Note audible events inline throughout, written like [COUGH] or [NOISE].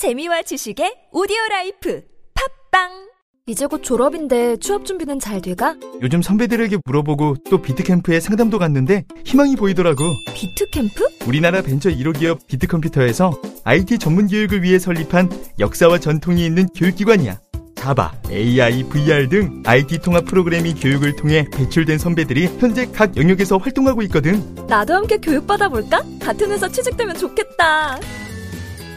재미와 지식의 오디오 라이프 팟빵 이제 곧 졸업인데 취업 준비는 잘 돼가? 요즘 선배들에게 물어보고 또 비트캠프에 상담도 갔는데 희망이 보이더라고. 비트캠프? 우리나라 벤처 1호 기업 비트컴퓨터에서 IT 전문 교육을 위해 설립한 역사와 전통이 있는 교육기관이야. 자바, AI, VR 등 IT 통합 프로그래밍 교육을 통해 배출된 선배들이 현재 각 영역에서 활동하고 있거든. 나도 함께 교육받아볼까? 같은 회사 취직되면 좋겠다.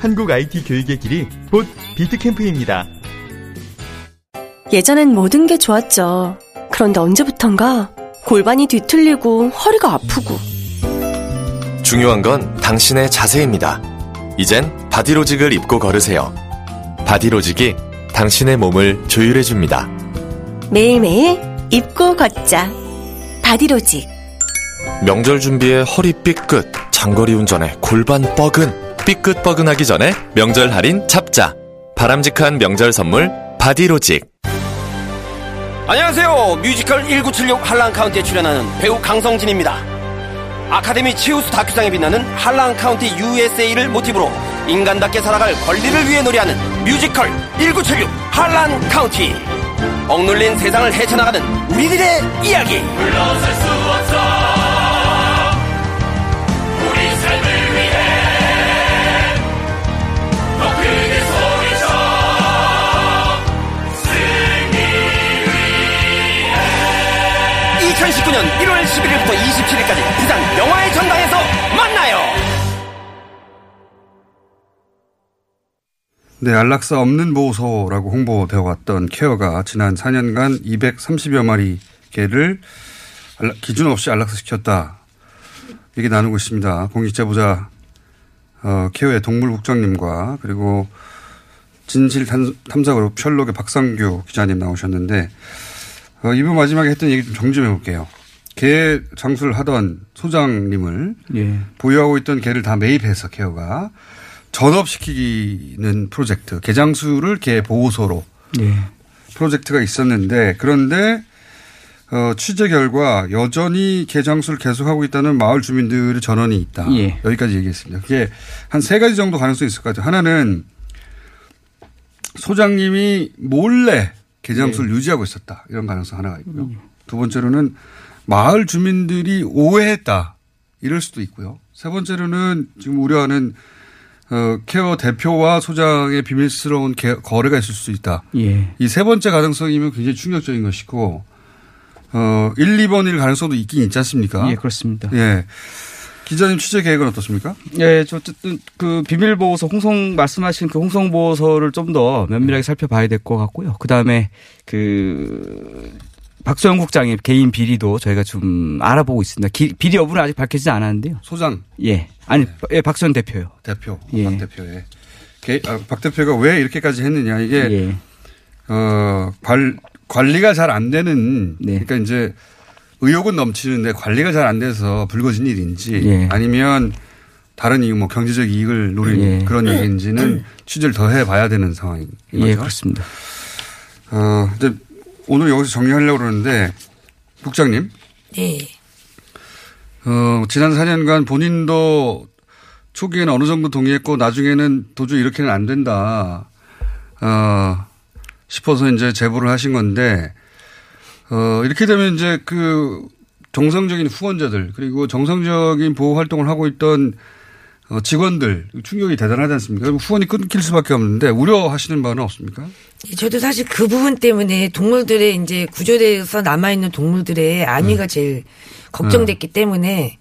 한국 IT 교육의 길이 곧 비트캠프입니다. 예전엔 모든 게 좋았죠. 그런데 언제부턴가 골반이 뒤틀리고 허리가 아프고 중요한 건 당신의 자세입니다. 이젠 바디로직을 입고 걸으세요. 바디로직이 당신의 몸을 조율해줍니다. 매일매일 입고 걷자. 바디로직. 명절 준비에 허리 삐끗, 장거리 운전에 골반 뻐근, 삐끗뻐근하기 전에 명절 할인 잡자. 바람직한 명절 선물 바디로직. 안녕하세요. 뮤지컬 1976 할란카운티에 출연하는 배우 강성진입니다. 아카데미 최우수 다큐상에 빛나는 할란카운티 USA를 모티브로 인간답게 살아갈 권리를 위해 노래하는 뮤지컬 1976 할란카운티. 억눌린 세상을 헤쳐나가는 우리들의 이야기. 물러설 수 없어. 네, 안락사 없는 보호소라고 홍보되어 왔던 케어가 지난 4년간 230여 마리 개를 기준 없이 안락사시켰다. 얘기 나누고 있습니다. 공익제보자 어, 케어의 동물국장님과 그리고 진실 탐- 탐사그룹 셜록의 박상규 기자님 나오셨는데 어, 이분 마지막에 했던 얘기 좀 정리 좀 해볼게요. 개 장수를 하던 소장님을 예. 보유하고 있던 개를 다 매입해서 케어가 전업시키는 프로젝트, 개장수를 개 보호소로 예. 프로젝트가 있었는데 그런데 어, 취재 결과 여전히 개장수를 계속하고 있다는 마을 주민들의 전원이 있다. 예. 여기까지 얘기했습니다. 그게 한 세 가지 정도 가능성이 있을 것 같아요. 하나는 소장님이 몰래 개장수를 예. 유지하고 있었다. 이런 가능성 하나가 있고요. 음. 두 번째로는 마을 주민들이 오해했다. 이럴 수도 있고요. 세 번째로는 지금 우려하는 어, 케어 대표와 소장의 비밀스러운 개- 거래가 있을 수 있다. 예. 이 세 번째 가능성이면 굉장히 충격적인 것이고, 어, 1, 2번일 가능성도 있긴 있지 않습니까? 예, 그렇습니다. 예. 기자님 취재 계획은 어떻습니까? 예, 저 어쨌든 그 비밀 보호소 홍성 말씀하신 그 홍성 보호소를 좀 더 면밀하게 살펴봐야 될 것 같고요. 그 다음에 그 박소영 국장의 개인 비리도 저희가 좀 알아보고 있습니다. 기- 비리 여부는 아직 밝혀지지 않았는데요. 소장. 예, 아니 예, 박소영 대표요. 대표. 예. 박 대표의. 개- 아, 박 대표가 왜 이렇게까지 했느냐. 이게, 예. 어, 관, 관리가 잘 안 되는. 네. 그러니까 이제 의욕은 넘치는데 관리가 잘 안 돼서 불거진 일인지 예. 아니면 다른 이유 뭐 경제적 이익을 노린 예. 그런 얘기인지는 [CLEARS THROAT] 취재를 더 해봐야 되는 상황인 거죠. 예, 그렇습니다. 어, 이제 오늘 여기서 정리하려고 그러는데 국장님, 네. 어, 지난 4년간 본인도 초기에는 어느 정도 동의했고 나중에는 도저히 이렇게는 안 된다. 어, 싶어서 이제 제보를 하신 건데, 어, 이렇게 되면 이제 그 정상적인 후원자들 그리고 정상적인 보호 활동을 하고 있던 어, 직원들 충격이 대단하지 않습니까? 후원이 끊길 수밖에 없는데 우려하시는 바는 없습니까? 저도 사실 그 부분 때문에 동물들의 이제 구조돼서 남아있는 동물들의 안위가 제일 걱정됐기 때문에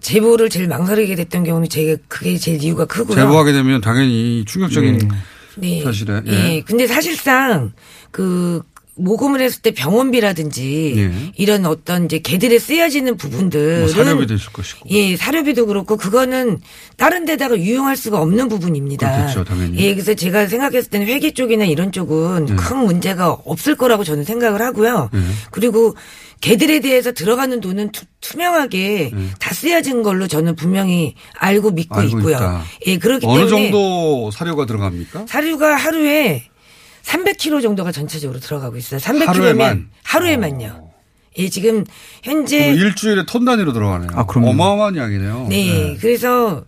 제보를 제일 망설이게 됐던 경우는 제가 그게 제일 이유가 크고요. 제보하게 되면 당연히 충격적인 네. 사실에. 예. 예. 근데 사실상 그 모금을 했을 때 병원비라든지 예. 이런 어떤 이제 개들에 쓰여지는 부분들은 뭐 사료비도 있을 것이고. 예, 사료비도 그렇고 그거는 다른 데다가 유용할 수가 없는 부분입니다. 그렇겠죠, 당연히. 예, 그래서 제가 생각했을 때는 회계 쪽이나 이런 쪽은 예. 큰 문제가 없을 거라고 저는 생각을 하고요. 예. 그리고 개들에 대해서 들어가는 돈은 투명하게 다 쓰여진 걸로 저는 분명히 알고 믿고 예. 알고 있고요. 있다. 예, 그렇기 어느 때문에 정도 사료가 들어갑니까? 사료가 하루에 300kg 정도가 전체적으로 들어가고 있어요. 300kg면 하루에만? 하루에만요. 예, 지금 현재 그럼 일주일에 톤 단위로 들어가네요. 아, 그럼요. 어마어마한 양이네요. 네, 그래서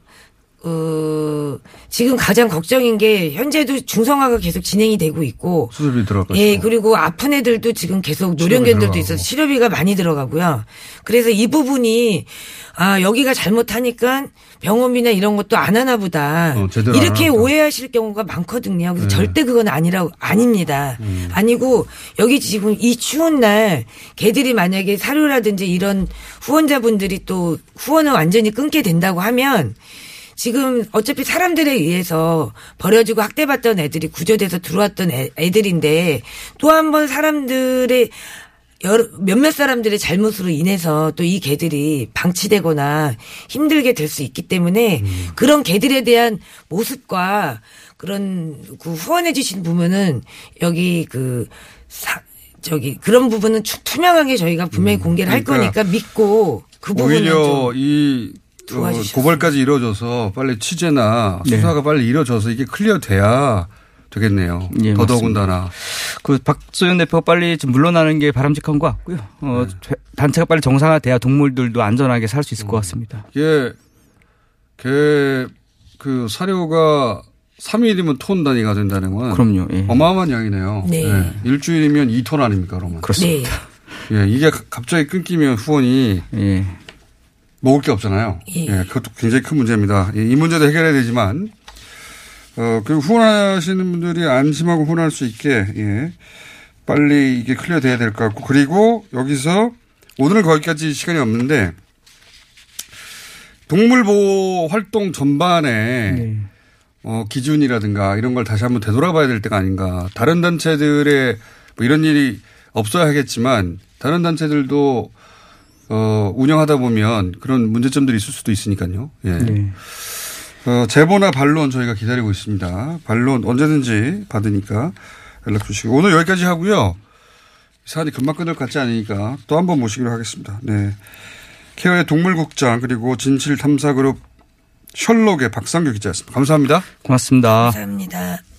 어, 지금 가장 걱정인 게 현재도 중성화가 계속 진행이 되고 있고 수술비 들어가고. 예, 그리고 아픈 애들도 지금 계속 노령견들도. 있어서 치료비가 많이 들어가고요. 그래서 이 부분이 아, 여기가 잘못하니까 병원비나 이런 것도 안 하나 보다. 어, 이렇게. 오해하실 경우가 많거든요. 그래서 네. 절대 그건 아니라고 아닙니다. 음. 아니고 여기 지금 이 추운 날 개들이 만약에 사료라든지 이런 후원자분들이 또 후원을 완전히 끊게 된다고 하면 지금 어차피 사람들에 의해서 버려지고 학대받던 애들이 구조돼서 들어왔던 애, 애들인데 또 한 번 사람들의 여러, 몇몇 사람들의 잘못으로 인해서 또 이 개들이 방치되거나 힘들게 될 수 있기 때문에 그런 개들에 대한 모습과 그런 그 후원해 주신 부분은 여기 그 사, 저기 그런 부분은 추- 투명하게 저희가 분명히 공개를 할 그러니까 거니까 믿고 그 부분은 오히려 좀이 어, 도와주셨으면 고발까지 이루어져서 빨리 취재나 네. 수사가 빨리 이루어져서 이게 클리어돼야 되겠네요. 예, 더더군다나. 그 박소연 대표가 빨리 좀 물러나는 게 바람직한 것 같고요. 어, 네. 단체가 빨리 정상화돼야 동물들도 안전하게 살 수 있을 음. 것 같습니다. 이게 개그 사료가 3일이면 톤 단위가 된다는 건 그럼요. 예. 어마어마한 양이네요. 네. 일주일이면 2톤 아닙니까, 그러면? 그렇습니다. 네. 예, 이게 가- 갑자기 끊기면 후원이 예. 먹을 게 없잖아요. 예. 예, 그것도 굉장히 큰 문제입니다. 예, 이 문제도 해결해야 되지만, 어, 그 후원하시는 분들이 안심하고 후원할 수 있게, 예, 빨리 이게 클리어 돼야 될 것 같고, 그리고 여기서 오늘은 거기까지 시간이 없는데, 동물보호 활동 전반에 네. 어, 기준이라든가 이런 걸 다시 한번 되돌아봐야 될 때가 아닌가. 다른 단체들의 뭐 이런 일이 없어야 하겠지만 다른 단체들도 어, 운영하다 보면 그런 문제점들이 있을 수도 있으니까요. 예. 네. 어, 제보나 반론 저희가 기다리고 있습니다. 반론 언제든지 받으니까 연락 주시고 오늘 여기까지 하고요. 사안이 금방 끝날 것 같지 않으니까 또 한 번 모시기로 하겠습니다. 네. 케어의 동물국장 그리고 진실탐사그룹 셜록의 박상규 기자였습니다. 감사합니다. 고맙습니다. 감사합니다.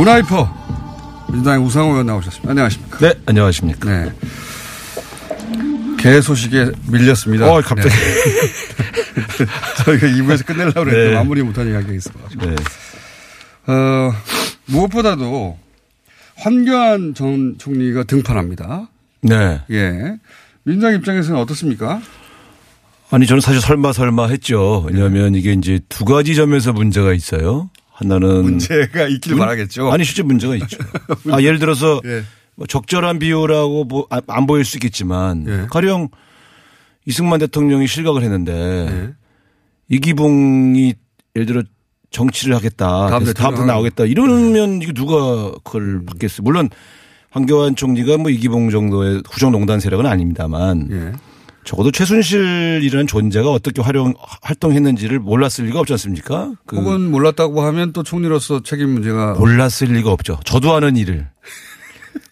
우나이퍼 민주당의 우상호 의원 나오셨습니다. 안녕하십니까. 네, 안녕하십니까. 네. 개 소식에 밀렸습니다. 어, 갑자기. 네. [LAUGHS] 저희가 2부에서 끝내려고 그랬는데 네. 마무리 못한 이야기가 있어가지고. 네. 어, 무엇보다도 황교안 전 총리가 등판합니다. 네. 예. 민주당 입장에서는 어떻습니까? 아니, 저는 사실 설마 설마 했죠. 왜냐하면 이게 이제 두 가지 점에서 문제가 있어요. 하나는. 문제가 있길 문- 바라겠죠. 아니, 실제 문제가 있죠. [LAUGHS] 아, 예를 들어서 예. 뭐 적절한 비유라고 뭐 아- 안 보일 수 있겠지만 예. 가령 이승만 대통령이 실각을 했는데 예. 이기붕이 예를 들어 정치를 하겠다. 다음 다음부터. 나오겠다. 이러면 이게 누가 그걸 받겠어요. 물론 황교안 총리가 뭐 이기붕 정도의 구정농단 세력은 아닙니다만 예. 적어도 최순실이라는 존재가 어떻게 활용 활동했는지를 몰랐을 리가 없지 않습니까? 그 혹은 몰랐다고 하면 또 총리로서 책임 문제가 몰랐을 리가 없죠. 저도 하는 일을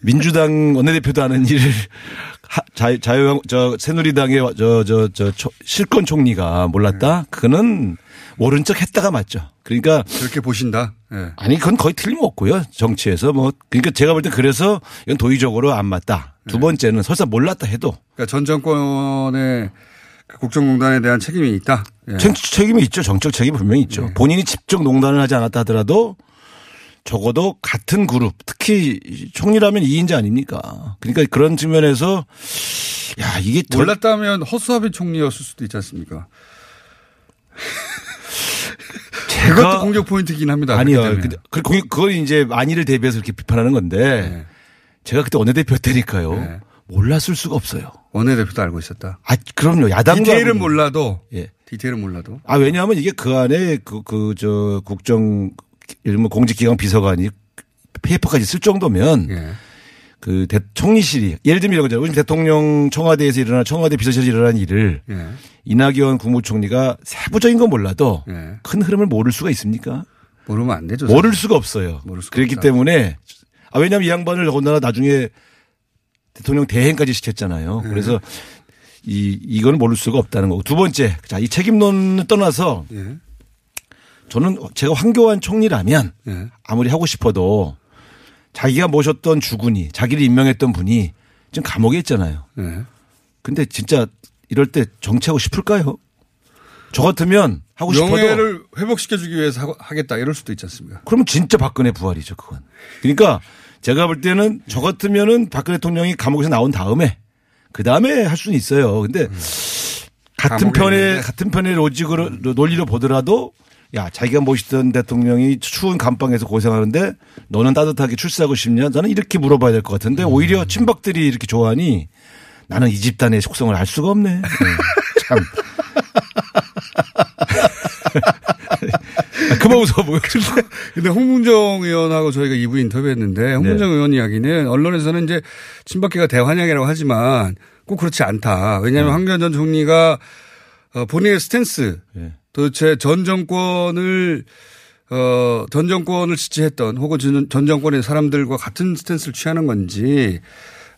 민주당 원내대표도 하는 일을 하- 자, 자유 저 새누리당의 저저저 실권 총리가 몰랐다. 그거는 모른 척 했다가 맞죠. 그러니까 그렇게 보신다. 예. 아니 그건 거의 틀림없고요. 정치에서 뭐 그러니까 제가 볼 때 그래서 이건 도의적으로 안 맞다. 네. 두 번째는 설사 몰랐다 해도 그러니까 전 정권의 그 국정농단에 대한 책임이 있다. 예. 정- 책임이 있죠. 정적 책임이 분명히 있죠. 네. 본인이 직접 농단을 하지 않았다 하더라도 적어도 같은 그룹, 특히 총리라면 2인자 아닙니까? 그러니까 그런 측면에서 야, 이게 덜- 몰랐다면 허수아비 총리였을 수도 있지 않습니까? 제가 그것도 공격 포인트긴 합니다. 아니요. 그 공격- 그건 이제 만일을 대비해서 이렇게 비판하는 건데 네. 제가 그때 원내대표 때니까요. 네. 몰랐을 수가 없어요. 원내대표도 알고 있었다. 아, 그럼요. 야당도 디테일은 몰라도 예. 디테일은 몰라도 아, 왜냐하면 이게 그 안에 그, 그, 저, 국정, 이런 공직기강 비서관이 페이퍼까지 쓸 정도면 예. 그 대, 총리실이 예를 들면 이런 거죠. 요즘 대통령 청와대에서 일어난 청와대 비서실에서 일어난 일을 예. 이낙연 국무총리가 세부적인 건 몰라도 예. 큰 흐름을 모를 수가 있습니까? 모르면 안 되죠. 모를 수가 없어요. 모를 수가 그렇기 없다. 때문에 아, 왜냐하면 이 양반을 더군다나 나중에 대통령 대행까지 시켰잖아요. 네. 그래서 이 이거는 모를 수가 없다는 거고 두 번째 자 이 책임론을 떠나서 예. 저는 제가 황교안 총리라면 예. 아무리 하고 싶어도 자기가 모셨던 주군이 자기를 임명했던 분이 지금 감옥에 있잖아요. 예. 근데 진짜 이럴 때 정치하고 싶을까요? 저 같으면 하고 싶어도 명예를 회복시켜주기 위해서 하겠다 이럴 수도 있지 않습니까? 그러면 진짜 박근혜 부활이죠, 그건. 그러니까 제가 볼 때는 저 같으면은 박근혜 대통령이 감옥에서 나온 다음에 그 다음에 할 수는 있어요. 근데 같은 감옥에 편의. 같은 편의 로직으로 논리로 보더라도 야 자기가 모시던 대통령이 추운 감방에서 고생하는데 너는 따뜻하게 출세하고 싶냐? 나는 이렇게 물어봐야 될 것 같은데 오히려 친박들이 이렇게 좋아하니 나는 이 집단의 속성을 알 수가 없네. 네. 참. [LAUGHS] 그만 웃어 보여. 근데 홍문종 의원하고 저희가 2부 인터뷰했는데 홍문종 네. 의원 이야기는 언론에서는 이제 친박계가 대환영이라고 하지만 꼭 그렇지 않다. 왜냐하면 황교안 전 총리가 어, 본인의 스탠스 네. 도대체 전 정권을 어, 전 정권을 지지했던 혹은 전, 전 정권의 사람들과 같은 스탠스를 취하는 건지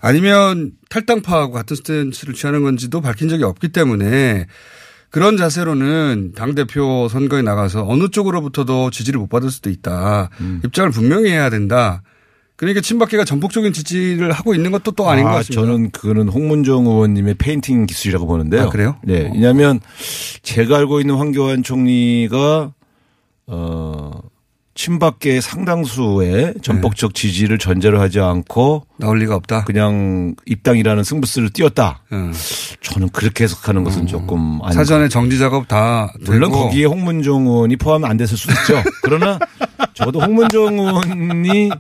아니면 탈당파하고 같은 스탠스를 취하는 건지도 밝힌 적이 없기 때문에 그런 자세로는 당대표 선거에 나가서 어느 쪽으로부터도 지지를 못 받을 수도 있다. 음. 입장을 분명히 해야 된다. 그러니까 친박계가 전폭적인 지지를 하고 있는 것도 또 아닌 것 같습니다. 저는 그거는 홍문종 의원님의 feinting 기술이라고 보는데요. 아, 그래요? 네. 왜냐하면 제가 알고 있는 황교안 총리가 어 친박계 상당수의 전폭적 지지를 전제로 하지 않고 나올 리가 없다. 그냥 입당이라는 승부수를 띄웠다. 응. 저는 그렇게 해석하는 것은 조금 아닌 어. 사전에 정지 작업 다 물론 되고. 거기에 홍문정 의원이 포함 안 됐을 수도 있죠. 그러나 적어도 홍문정 의원이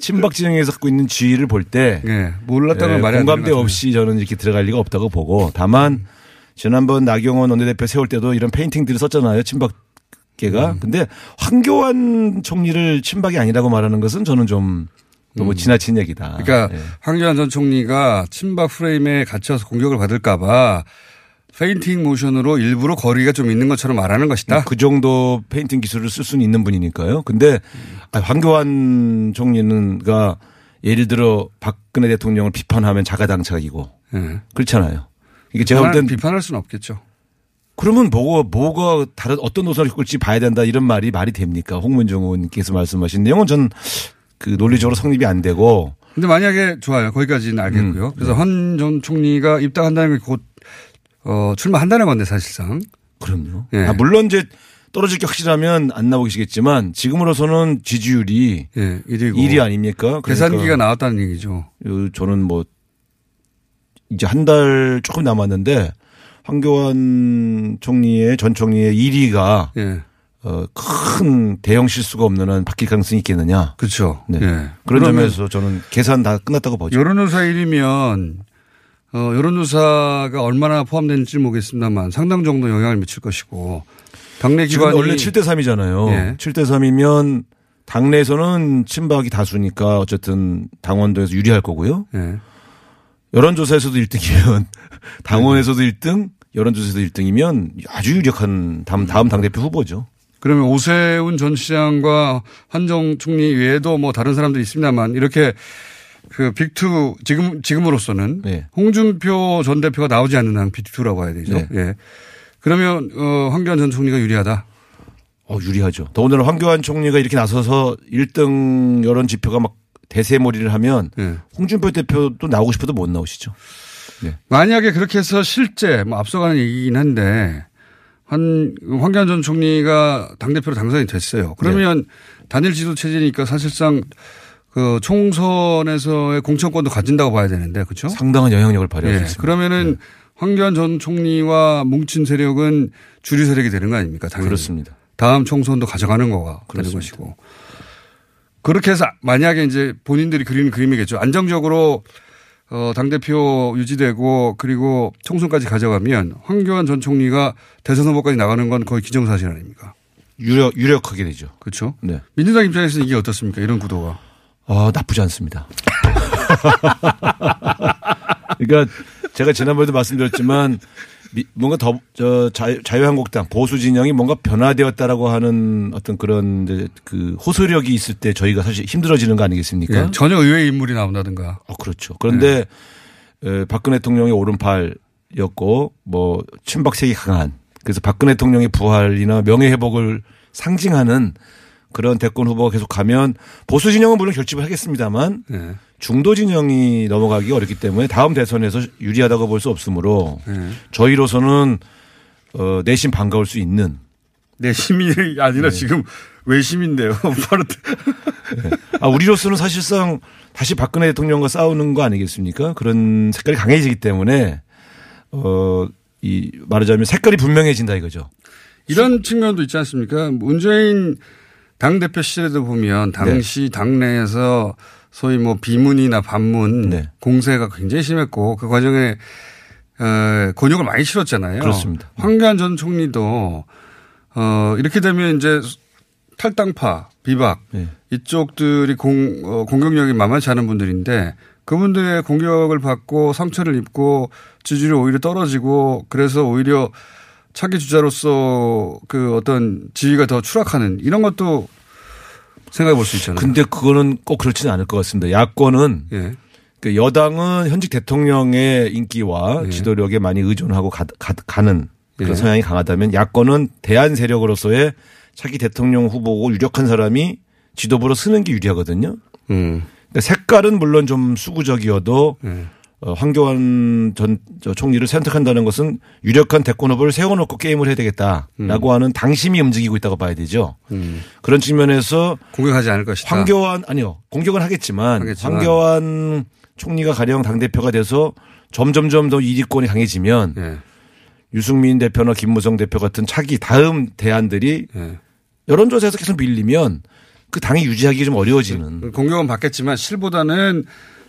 친박 진영에서 갖고 있는 지위를 볼때 예, 몰랐다는 예, 말이 안 공감대 없이 저는 이렇게 들어갈 리가 없다고 보고 다만 지난번 나경원 원내대표 세울 때도 이런 페인팅들을 썼잖아요. 친박 계가. 음. 근데 황교안 총리를 친박이 아니라고 말하는 것은 저는 좀 너무 지나친 얘기다. 그러니까 예. 황교안 전 총리가 친박 프레임에 갇혀서 공격을 받을까봐 feinting 모션으로 일부러 거리가 좀 있는 것처럼 말하는 것이다. 그 정도 feinting 기술을 쓸 수는 있는 분이니까요. 근데 아, 황교안 총리는가 예를 들어 박근혜 대통령을 비판하면 자가당착이고 예. 그렇잖아요. 이게 제가 볼땐 비판할 수는 없겠죠. 그러면 뭐가 뭐가 다른 어떤 노선을 끌지 봐야 된다 이런 말이 말이 됩니까? 홍문종 의원께서 말씀하신 내용은 전 그 논리적으로 성립이 안 되고 근데 만약에 좋아요. 거기까지는 알겠고요. 음, 그래서 네. 헌전 총리가 입당한다는 게곧 어, 출마한다는 건데 사실상. 그럼요. 예. 아, 물론 이제 떨어질 게 확실하면 안 나오시겠지만 지금으로서는 지지율이 예, 1위고. 1위 아닙니까? 계산기가 그러니까 나왔다는 얘기죠. 요- 저는 뭐 이제 한 달 조금 남았는데 황교안 총리의 전 총리의 1위가 예. 어, 큰 대형 실수가 없는 한 바뀔 가능성이 있겠느냐. 그렇죠. 네. 예. 그런 점에서 저는 계산 다 끝났다고 보죠. 여론조사 1위면 어, 여론조사가 얼마나 포함되는지 모르겠습니다만 상당 정도 영향을 미칠 것이고 당내 기관이 원래 7대 3이잖아요. 예. 7대 3이면 당내에서는 친박이 다수니까 어쨌든 당원도에서 유리할 거고요. 예. 여론조사에서도 1등이면 [LAUGHS] 당원에서도 1등, 여론조사에서도 1등이면 아주 유력한 다음, 다음 당대표 후보죠. 그러면 오세훈 전 시장과 한정 총리 외에도 뭐 다른 사람들이 있습니다만 이렇게 그 빅투 지금 지금으로서는 네. 홍준표 전 대표가 나오지 않는 한 빅투라고 해야 되죠. 네. 예. 그러면 어 황교안 전 총리가 유리하다. 어, 유리하죠. 더군다나 황교안 총리가 이렇게 나서서 1등 여론 지표가 막 대세몰이를 하면 예. 홍준표 대표도 나오고 싶어도 못 나오시죠. 만약에 그렇게 해서 실제 뭐 앞서가는 얘기긴 한데 한 황교안 전 총리가 당 대표로 당선이 됐어요. 그러면 단일 지도 체제니까 사실상 그 총선에서의 공천권도 가진다고 봐야 되는데 그렇죠? 상당한 영향력을 발휘할 예. 수 있습니다. 그러면은 황교안 전 총리와 뭉친 세력은 주류 세력이 되는 거 아닙니까? 당연히. 그렇습니다. 다음 총선도 가져가는 거가 되는 그렇습니다. 것이고. 그렇게 해서 만약에 이제 본인들이 그리는 그림이겠죠. 안정적으로 어, 당대표 유지되고 그리고 총선까지 가져가면 황교안 전 총리가 대선 후보까지 나가는 건 거의 기정사실 아닙니까? 유력, 유력하게 되죠. 그렇죠. 네. 민주당 입장에서는 이게 어떻습니까? 이런 구도가. 아, 나쁘지 않습니다. [LAUGHS] 그러니까 제가 지난번에도 말씀드렸지만 미- 뭔가 더, 저, 자유, 자유한국당 보수 진영이 뭔가 변화되었다라고 하는 어떤 그런 그 호소력이 있을 때 저희가 사실 힘들어지는 거 아니겠습니까? 예, 전혀 의외의 인물이 나온다든가. 어, 그렇죠. 그런데 에, 박근혜 대통령의 오른팔 였고 뭐 친박색이 강한 그래서 박근혜 대통령의 부활이나 명예 회복을 상징하는 그런 대권 후보가 계속 가면 보수 진영은 물론 결집을 하겠습니다만 네. 중도 진영이 넘어가기 어렵기 때문에 다음 대선에서 유리하다고 볼 수 없으므로 네. 저희로서는 어 내심 반가울 수 있는 내 시민이 [LAUGHS] 아니라 네. 지금 외심인데요. [LAUGHS] 바로 아 우리로서는 사실상 다시 박근혜 대통령과 싸우는 거 아니겠습니까? 그런 색깔이 강해지기 때문에 어 이 말하자면 색깔이 분명해진다 이거죠. 이런 측면도 있지 않습니까? 문재인 당대표 시절에도 보면 당시 당내에서 소위 뭐 비문이나 반문 네. 공세가 굉장히 심했고 그 과정에 어, 곤욕을 많이 치렀잖아요. 그렇습니다. 황교안 전 총리도 어, 이렇게 되면 이제 탈당파, 비박 네. 이쪽들이 공, 어, 공격력이 만만치 않은 분들인데 그분들의 공격을 받고 상처를 입고 지지율이 오히려 떨어지고 그래서 오히려 차기 주자로서 그 어떤 지위가 더 추락하는 이런 것도 생각해 볼 수 있잖아요. 근데 그거는 꼭 그렇지는 않을 것 같습니다. 야권은 예. 그 여당은 현직 대통령의 인기와 예. 지도력에 많이 의존하고 가, 는 그런 예. 성향이 강하다면 야권은 대한 세력으로서의 차기 대통령 후보고 유력한 사람이 지도부로 쓰는 게 유리하거든요. 음. 그러니까 색깔은 물론 좀 수구적이어도 예. 어, 황교안 전저 총리를 선택한다는 것은 유력한 대권 후보를 세워놓고 게임을 해야 되겠다라고 하는 당심이 움직이고 있다고 봐야 되죠. 음. 그런 측면에서 공격하지 않을 것이다. 황교안 아니요 공격은 하겠지만, 하겠지만. 황교안 총리가 가령 당 대표가 돼서 점점점 더 이익권이 강해지면 예. 유승민 대표나 김무성 대표 같은 차기 다음 대안들이 예. 여론조사에서 계속 밀리면 그 당이 유지하기 좀 어려워지는. 공격은 받겠지만 실보다는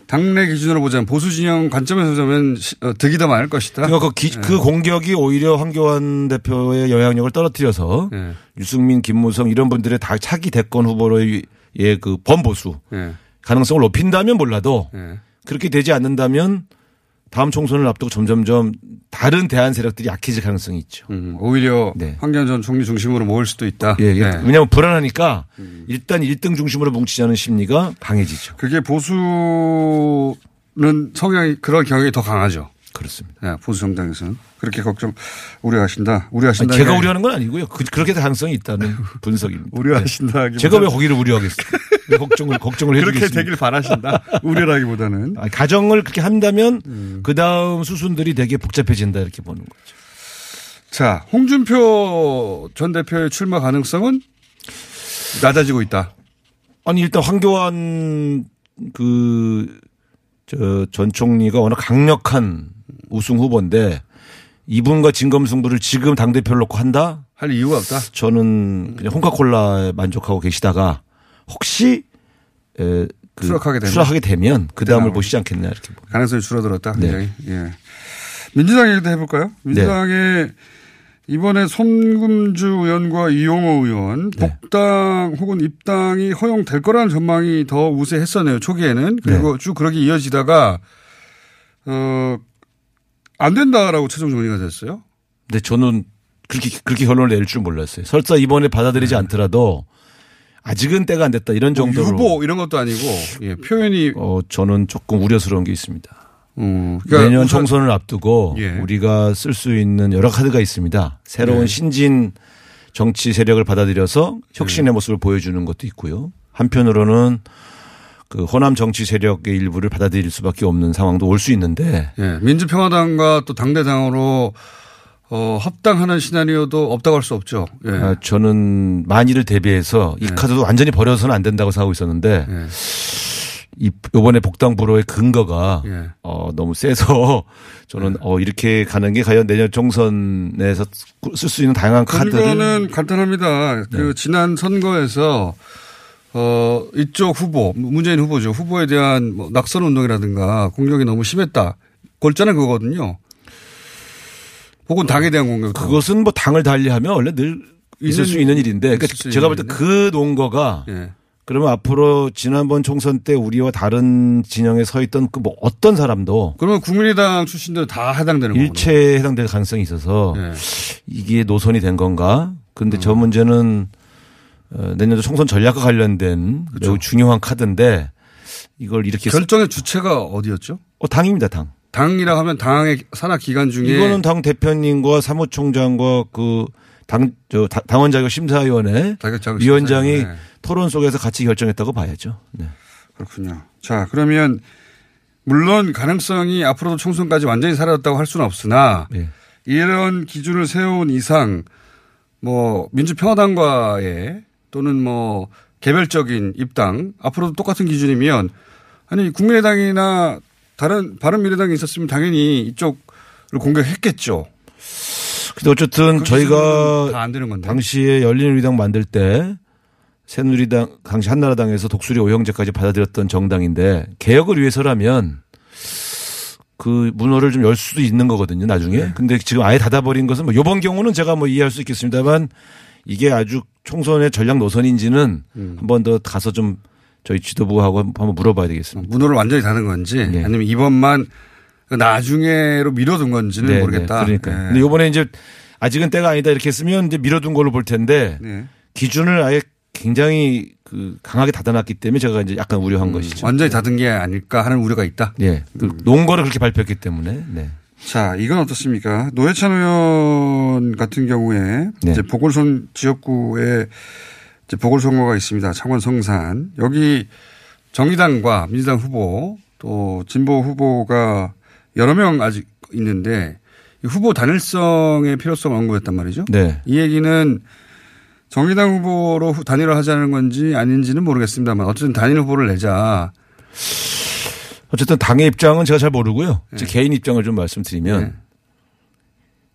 당내 기준으로 보자면 보수 진영 관점에서 보자면 시- 어, 득이 더 많을 것이다. 그러니까 그, 기- 그 공격이 오히려 황교안 대표의 영향력을 떨어뜨려서 예. 유승민, 김무성 이런 분들의 다 차기 대권 후보로의 그 범보수 예. 가능성을 높인다면 몰라도 예. 그렇게 되지 않는다면 다음 총선을 앞두고 점점점 다른 대안 세력들이 약해질 가능성이 있죠. 음, 오히려 네. 황교안 전 총리 중심으로 모일 수도 있다. 예, 예. 네. 왜냐하면 불안하니까 일단 1등 중심으로 뭉치자는 심리가 강해지죠. 그게 보수는 성향이 그런 경향이 더 강하죠. 그렇습니다. 네, 보수 정당에서는 그렇게 걱정 우려하신다. 아니, 우려하신다. 제가 우려하는 건 아니고요. 그, 렇게 가능성이 있다는 [LAUGHS] 분석입니다. 우려하신다. 네. 제가 왜 거기를 우려하겠어요? [LAUGHS] 왜 걱정을 걱정을 그렇게? 되길 바라신다. 우려라기보다는 아니, 가정을 그렇게 한다면 음. 그 다음 수순들이 되게 복잡해진다 이렇게 보는 거죠. 자 홍준표 전 대표의 출마 가능성은 낮아지고 있다. 아니 일단 황교안 그 저 전 총리가 워낙 강력한 우승 후보인데 이분과 진검승부를 지금 당 대표를 놓고 한다? 할 이유가 없다. 저는 그냥 홍카콜라에 만족하고 계시다가 혹시 에, 그 추락하게 되면? 추락하게 되면 그 다음을. 보시지 않겠냐 이렇게. 가능성이 줄어들었다. 네. 굉장히. 예. 민주당 얘기도 해볼까요? 민주당의 이번에 손금주 의원과 이용호 의원 네. 복당 혹은 입당이 허용될 거라는 전망이 더 우세했었네요. 초기에는 그리고 쭉 그렇게 이어지다가 어, 안 된다라고 최종 정리가 됐어요. 근데 저는 그렇게 그렇게 결론을 내릴 줄 몰랐어요. 설사 이번에 받아들이지 않더라도 아직은 때가 안 됐다 이런 네. 뭐 정도로 유보 이런 것도 아니고 예, 표현이 어 저는 조금 우려스러운 게 있습니다. 음, 그러니까 내년 총선을 앞두고 예. 우리가 쓸 수 있는 여러 카드가 있습니다. 새로운 네. 신진 정치 세력을 받아들여서 혁신의 모습을 보여주는 것도 있고요. 한편으로는 그 호남 정치 세력의 일부를 받아들일 수밖에 없는 상황도 올 수 있는데 예, 민주평화당과 또 당대당으로 어, 합당하는 시나리오도 없다고 할 수 없죠. 예. 아, 저는 만일을 대비해서 이 네. 카드도 완전히 버려서는 안 된다고 생각하고 있었는데 예. 이 이번에 복당 불허의 근거가 예. 어 너무 세서 [LAUGHS] 저는 네. 어 이렇게 가는 게 과연 내년 총선에서 쓸 수 있는 다양한 카드를 근거는 간단합니다. 그 지난 선거에서 어 이쪽 후보 문재인 후보죠. 후보에 대한 뭐 낙선 운동이라든가 공격이 너무 심했다. 골자는 그거거든요. 혹은 당에 대한 공격. 그것은 뭐 당을 달리하면 원래 늘 있을 수 있는 일인데 그러니까 제가 볼 때 그 논거가 예. 그러면 앞으로 지난번 총선 때 우리와 다른 진영에 서 있던 그 뭐 어떤 사람도 그러면 국민의당 출신들 다 해당되는 거예요. 일체에 해당될 가능성이 있어서 예. 이게 노선이 된 건가? 근데 음. 저 문제는 어, 내년도 총선 전략과 관련된 매우 중요한 카드인데 이걸 이렇게 결정의 주체가 어디였죠? 어, 당입니다, 당. 당이라 하면 당의 산하 기간 중에 이거는 당 대표님과 사무총장과 그 당, 저, 다- 당원 자격 심사위원회 자격 위원장이 심사위원회. 토론 속에서 같이 결정했다고 봐야죠. 네. 그렇군요. 자, 그러면 물론 가능성이 앞으로도 총선까지 완전히 사라졌다고 할 수는 없으나 네. 이런 기준을 세운 이상 뭐 민주평화당과의 또는 뭐 개별적인 입당 앞으로도 똑같은 기준이면 아니 국민의당이나 다른 바른미래당이 있었으면 당연히 이쪽을 공격했겠죠. 근데 어쨌든 그 저희가 다안 되는 건데. 당시에 열린우리당 만들 때 새누리당 당시 한나라당에서 독수리 오형제까지 받아들였던 정당인데 개혁을 위해서라면 그 문호를 좀 열 수도 있는 거거든요 나중에. 네. 근데 지금 아예 닫아버린 것은 뭐 요번 경우는 제가 뭐 이해할 수 있겠습니다만 이게 아주 총선의 전략 노선인지는 음. 한번 더 가서 좀 저희 지도부하고 한번 물어봐야 되겠습니다. 문호를 완전히 닫은 건지 아니면 이번만 나중에로 미뤄둔 건지는 네, 모르겠다. 네, 그러니까. 네. 근데 이번에 이제 아직은 때가 아니다 이렇게 했으면 이제 미뤄둔 걸로 볼 텐데 네. 기준을 아예 굉장히 그 강하게 닫아놨기 때문에 제가 이제 약간 우려한 것이죠. 완전히 닫은 게 아닐까 하는 우려가 있다. 예. 그 놓은 거를 그렇게 발표했기 때문에. 네. 자, 이건 어떻습니까? 노회찬 의원 같은 경우에 네. 이제 보궐선 지역구에 보궐선거가 있습니다. 창원 성산. 여기 정의당과 민주당 후보 또 진보 후보가 여러 명 아직 있는데 이 후보 단일성의 필요성을 언급했단 말이죠. 네. 이 얘기는 정의당 후보로 후- 단일화 하자는 건지 아닌지는 모르겠습니다만 어쨌든 단일 후보를 내자. 어쨌든 당의 입장은 제가 잘 모르고요. 네. 제 개인 입장을 좀 말씀드리면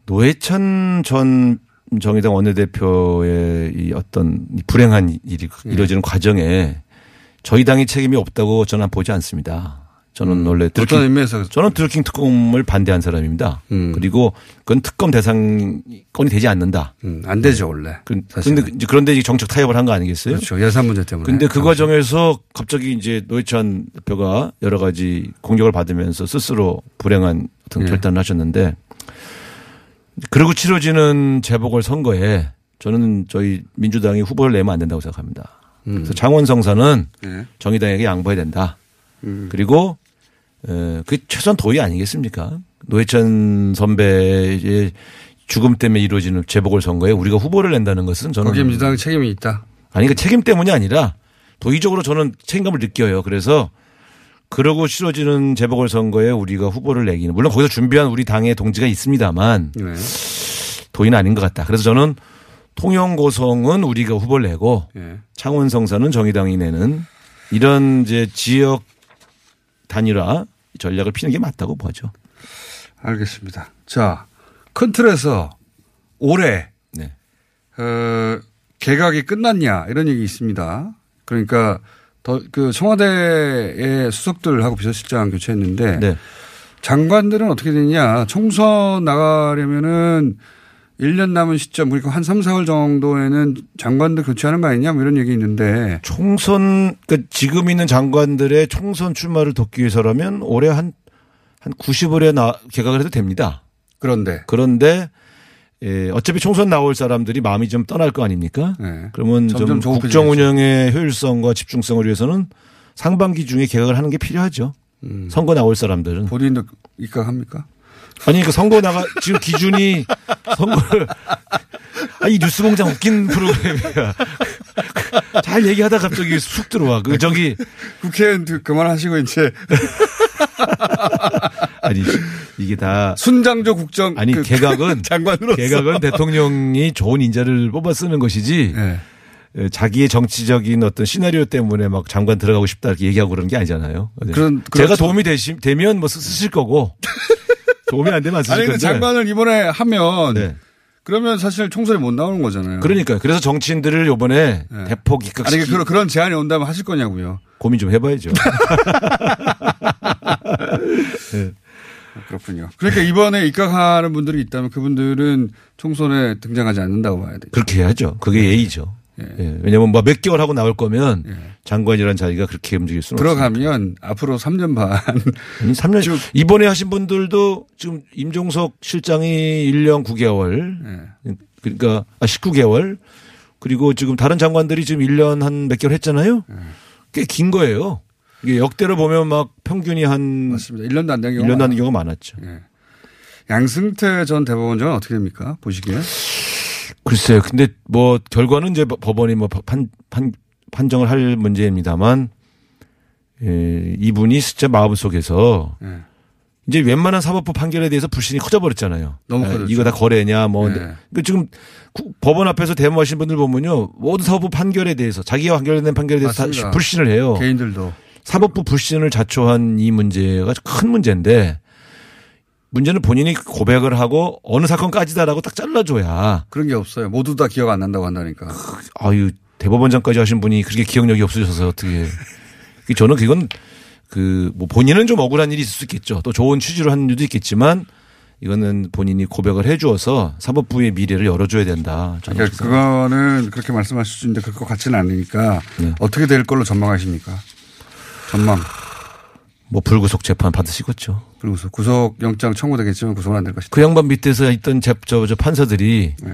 노회찬 전 정의당 원내대표의 이 어떤 이 불행한 일이 네. 이루어지는 과정에 저희 당이 책임이 없다고 저는 보지 않습니다. 저는 원래 음. 어떤 의미에서 저는 드루킹 특검을 반대한 사람입니다. 음. 그리고 그건 특검 대상권이 되지 않는다. 안 되죠 원래. 그, 근데 이제 그런데 이제 정책 타협을 한 거 아니겠어요? 그렇죠. 예산 문제 때문에. 근데 그 과정에서 갑자기 이제 노회찬 대표가 여러 가지 공격을 받으면서 스스로 불행한 어떤 예. 결단을 하셨는데 그리고 치러지는 재보궐 선거에 저는 저희 민주당이 후보를 내면 안 된다고 생각합니다. 그래서 창원 성사는 네. 정의당에게 양보해야 된다. 음. 그리고 에, 그 최소한 도의 아니겠습니까? 노회찬 선배의 죽음 때문에 이루어지는 재보궐 선거에 우리가 후보를 낸다는 것은 저는 거기에 민주당 책임이 있다. 아니 그 책임 때문이 아니라 도의적으로 저는 책임감을 느껴요. 그래서 그러고 치러지는 재보궐 선거에 우리가 후보를 내기는 물론 거기서 준비한 우리 당의 동지가 있습니다만 네. 도의는 아닌 것 같다. 그래서 저는 통영고성은 우리가 후보를 내고 예. 창원 성사는 정의당이 내는 이런 이제 지역 단일화 전략을 피는 게 맞다고 보죠. 알겠습니다. 자, 큰 틀에서 올해 네. 어, 개각이 끝났냐 이런 얘기 있습니다. 그러니까 더 그 청와대의 수석들하고 비서실장 교체했는데 네. 장관들은 어떻게 되냐? 총선 나가려면은 1년 남은 시점 그러니까 한 3, 4월 정도에는 장관들 교체하는 거 아니냐 뭐 이런 얘기 있는데 총선 그 지금 있는 장관들의 총선 출마를 돕기 위해서라면 올해 한 한 90월에 나 개각을 해도 됩니다. 그런데 그런데 예, 어차피 총선 나올 사람들이 마음이 좀 떠날 거 아닙니까? 네. 그러면 좀. 국정 운영의 효율성과 집중성을 위해서는 상반기 중에 개각을 하는 게 필요하죠. 음. 선거 나올 사람들은. 본인도 입각합니까? 아니 그 선거 나가 지금 기준이 선거를 아이 뉴스공장 웃긴 프로그램이야. [LAUGHS] 잘 얘기하다 갑자기 쑥 들어와. 그 저기 국회의원 그만하시고 이제 [LAUGHS] 아니 이게 다 순장조 국정 아니 그 개각은 [LAUGHS] 장관으로서 개각은 대통령이 좋은 인재를 뽑아 쓰는 것이지 네. 에, 자기의 정치적인 어떤 시나리오 때문에 막 장관 들어가고 싶다 이렇게 얘기하고 그러는 게 아니잖아요. 네. 그런- 제가 그렇죠. 도움이 되시, 되면 뭐 쓰- 쓰실 거고 [LAUGHS] 도움이 안 되면 안 쓰실 아니 건데. 장관을 이번에 하면 네. 그러면 사실 총선에 못 나오는 거잖아요. 그러니까요. 그래서 정치인들을 요번에 네. 대폭 입각시키 아니 그런 그런 제안이 온다면 하실 거냐고요. 고민 좀 해봐야죠. [LAUGHS] 그렇군요. 그러니까 이번에 입각하는 분들이 있다면 그분들은 총선에 등장하지 않는다고 봐야 되죠. 그렇게 해야죠. 그게 예의죠. 예. 왜냐하면 뭐 몇 개월 하고 나올 거면 장관이라는 자리가 그렇게 움직일 수는 없어요. 들어가면 앞으로 3년 반 [LAUGHS] 3년 이번에 하신 분들도 지금 임종석 실장이 1년 9개월 네. 그러니까 아 19개월 그리고 지금 다른 장관들이 지금 1년 한 몇 개월 했잖아요. 네. 꽤긴 거예요. 이게 역대로 보면 막 평균이 한 맞습니다. 1년도 안 된 경우가 1년도 안 된 경우가 많았죠. 예. 양승태 전 대법원장은 어떻게 됩니까? 보시기에? 글쎄요. 근데 뭐 결과는 이제 법원이 뭐 판, 판, 판정을 할 문제입니다만 예, 이분이 진짜 마음속에서 예. 이제 웬만한 사법부 판결에 대해서 불신이 커져버렸잖아요. 너무 아, 커졌죠. 이거 다 거래냐 뭐. 네. 그러니까 지금 구- 법원 앞에서 대모하신 분들 보면요. 모든 사법부 판결에 대해서 자기가 관련된 판결에 대해서 다 맞습니다. 불신을 해요. 개인들도. 사법부 불신을 자초한 이 문제가 큰 문제인데 문제는 본인이 고백을 하고 어느 사건까지다라고 딱 잘라줘야 그런 게 없어요. 모두 다 기억 안 난다고 한다니까. 아유 대법원장까지 하신 분이 그렇게 기억력이 없으셔서 어떻게 저는 그건 그 뭐 본인은 좀 억울한 일이 있을 수 있겠죠. 또 좋은 취지로 하는 일도 있겠지만 이거는 본인이 고백을 해 주어서 사법부의 미래를 열어줘야 된다. 저는 그러니까. 그거는 그렇게 말씀하실 수 있는데 그거 같지는 않으니까 네. 어떻게 될 걸로 전망하십니까? 전망. 뭐 불구속 재판 받으시겠죠. 그리고 구속 영장 청구되겠지만 구속은 안 될 것이다. 그 양반 밑에서 있던 제, 저, 저 판사들이 네.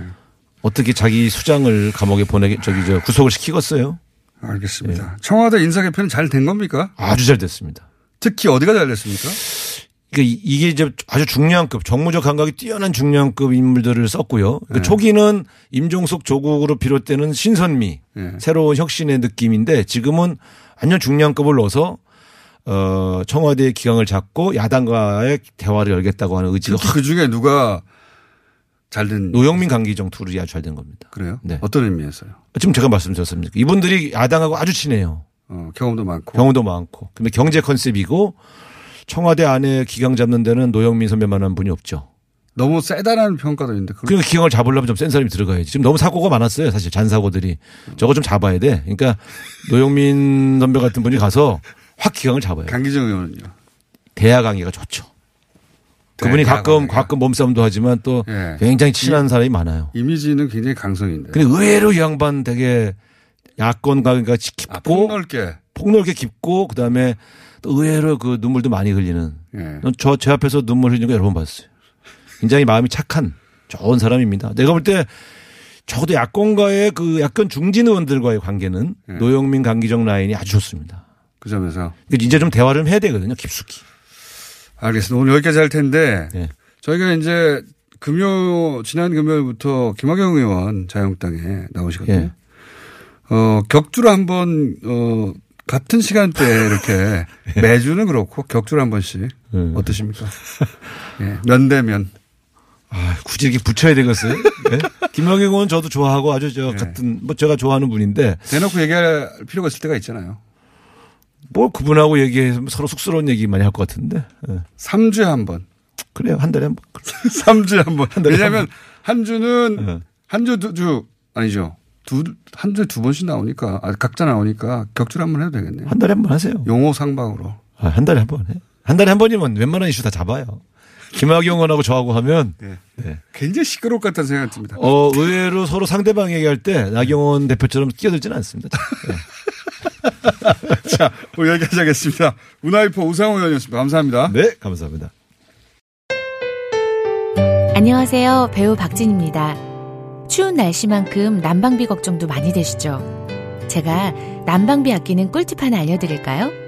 어떻게 자기 수장을 감옥에 보내게 저기 저 구속을 시키겠어요? 알겠습니다. 청와대 인사 개편은 잘 된 겁니까? 아주 잘 됐습니다. 특히 어디가 잘 됐습니까? 그러니까 이- 이게 이제 아주 중량급 정무적 감각이 뛰어난 중량급 인물들을 썼고요. 그러니까 네. 초기는 임종석 조국으로 비롯되는 신선미 네. 새로운 혁신의 느낌인데 지금은 완전 중량급을 넣어서 어 청와대의 기강을 잡고 야당과의 대화를 열겠다고 하는 의지가 확그 중에 누가 잘된 노영민 강기정 둘이 아주 잘 된 겁니다. 그래요? 네. 어떤 의미에서요? 지금 제가 말씀드렸습니다. 이분들이 야당하고 아주 친해요. 어, 경험도 많고. 경우도 많고. 근데 경제 컨셉이고 청와대 안에 기강 잡는 데는 노영민 선배만한 분이 없죠. 너무 세다라는 평가도 있는데 그걸 그러니까 기강을 잡으려면 좀 센 사람이 들어가야지. 지금 너무 사고가 많았어요. 사실 잔사고들이. 저거 좀 잡아야 돼. 그러니까 노영민 선배 같은 분이 가서 확 기강을 잡아요. 강기정 의원은요. 대야 강의가 좋죠. 그분이 가끔 강의가. 가끔 몸싸움도 하지만 또 예. 굉장히 친한 사람이 많아요. 이미지는 굉장히 강성인데. 근데 의외로 이 양반 되게 야권과 그러니까 깊고 아, 폭넓게. 폭넓게 깊고 그다음에 또 의외로 그 눈물도 많이 흘리는 예. 저제 앞에서 눈물 흘리는 거 여러 번 봤어요. 굉장히 마음이 착한 좋은 사람입니다. 내가 볼 때 적어도 야권과의 그 약간 중진 의원들과의 관계는 예. 노영민, 강기정 라인이 아주 좋습니다. 그 점에서. 이제 좀 대화를 좀 해야 되거든요. 깊숙이. 알겠습니다. 오늘 여기까지 할 텐데 네. 저희가 이제 금요 지난 금요일부터 김학영 의원 자유한국당에 나오시거든요. 예. 어 격주로 한번 어 같은 시간대에 이렇게 [LAUGHS] 매주는 그렇고 격주로 한 번씩 예. 어떠십니까? 예. 면대면 아, 굳이 이렇게 붙여야 되겠어요? 네? [LAUGHS] 김학영 의원 저도 좋아하고 아주 저 네. 같은 뭐 제가 좋아하는 분인데 대놓고 얘기할 필요가 있을 때가 있잖아요. 뭐 그분하고 얘기해서 서로 쑥스러운 얘기 많이 할 것 같은데. 예. 3주에 한 번. 그래요. 한 달에 한 번. [LAUGHS] 3주에 한 번. 달에 왜냐하면 한 주는 예. 한주 두 주 아니죠. 두, 한 주에 두 번씩 나오니까, 아, 각자 나오니까 격주로 한번 해도 되겠네요. 한 달에 한 번 하세요. 용호 상방으로. 아, 한 달에 한 번 해. 한 달에 한 번이면 웬만한 이슈 다 잡아요. 김학영 의원하고 저하고 하면 네. 굉장히 시끄러울 것 같다는 생각이 듭니다. 어, 의외로 서로 상대방 얘기할 때 나경원 대표처럼 끼어들지는 않습니다. 네. [LAUGHS] 자, 오늘 여기까지 하겠습니다. 문화이퍼 우상호 의원이었습니다. 감사합니다. 네, 감사합니다. 안녕하세요. 배우 박진입니다. 추운 날씨만큼 난방비 걱정도 많이 되시죠? 제가 난방비 아끼는 꿀팁 하나 알려드릴까요?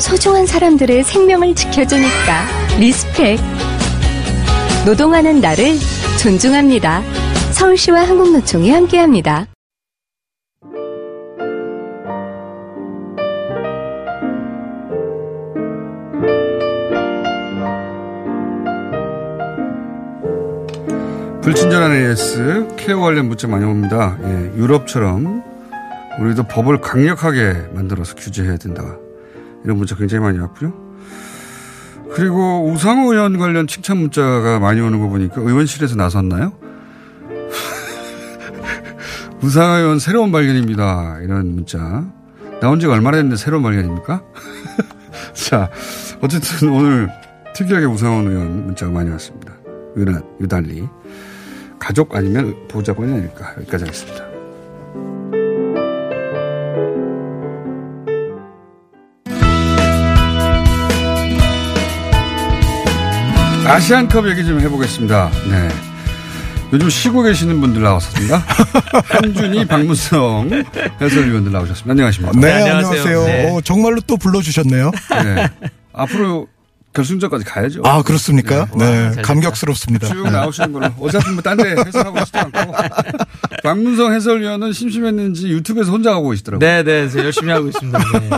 소중한 사람들의 생명을 지켜주니까 respect. 노동하는 나를 존중합니다. 서울시와 한국노총이 함께합니다. 불친절한 AS 케어 관련 문자 많이 옵니다. 예, 유럽처럼 우리도 법을 강력하게 만들어서 규제해야 된다. 이런 문자 굉장히 많이 왔고요. 그리고 우상호 의원 관련 칭찬 문자가 많이 오는 거 보니까 의원실에서 나섰나요? [LAUGHS] 우상호 의원 새로운 발견입니다. 이런 문자. 나온 지가 얼마나 됐는데 새로운 발견입니까? [LAUGHS] 자, 어쨌든 오늘 특이하게 우상호 의원 문자가 많이 왔습니다. 유달리. 가족 아니면 보호자권이 아닐까. 여기까지 하겠습니다. 아시안컵 얘기 좀 해보겠습니다. 네. 요즘 쉬고 계시는 분들 나왔습니다. [LAUGHS] 한준이, 박무성 해설위원들 나오셨습니다. 안녕하십니까. 네, 안녕하세요. 어, 정말로 또 불러주셨네요. 네. 앞으로 결승전까지 가야죠. 아, 그렇습니까? 네. 감격스럽습니다. 쭉 나오시는 걸로. 어차피 뭐 딴 데 해설하고 싶지 않고. 박문성 해설위원은 심심했는지 유튜브에서 혼자 하고 계시더라고요. 네, 네. 저 열심히 하고 있습니다. 네.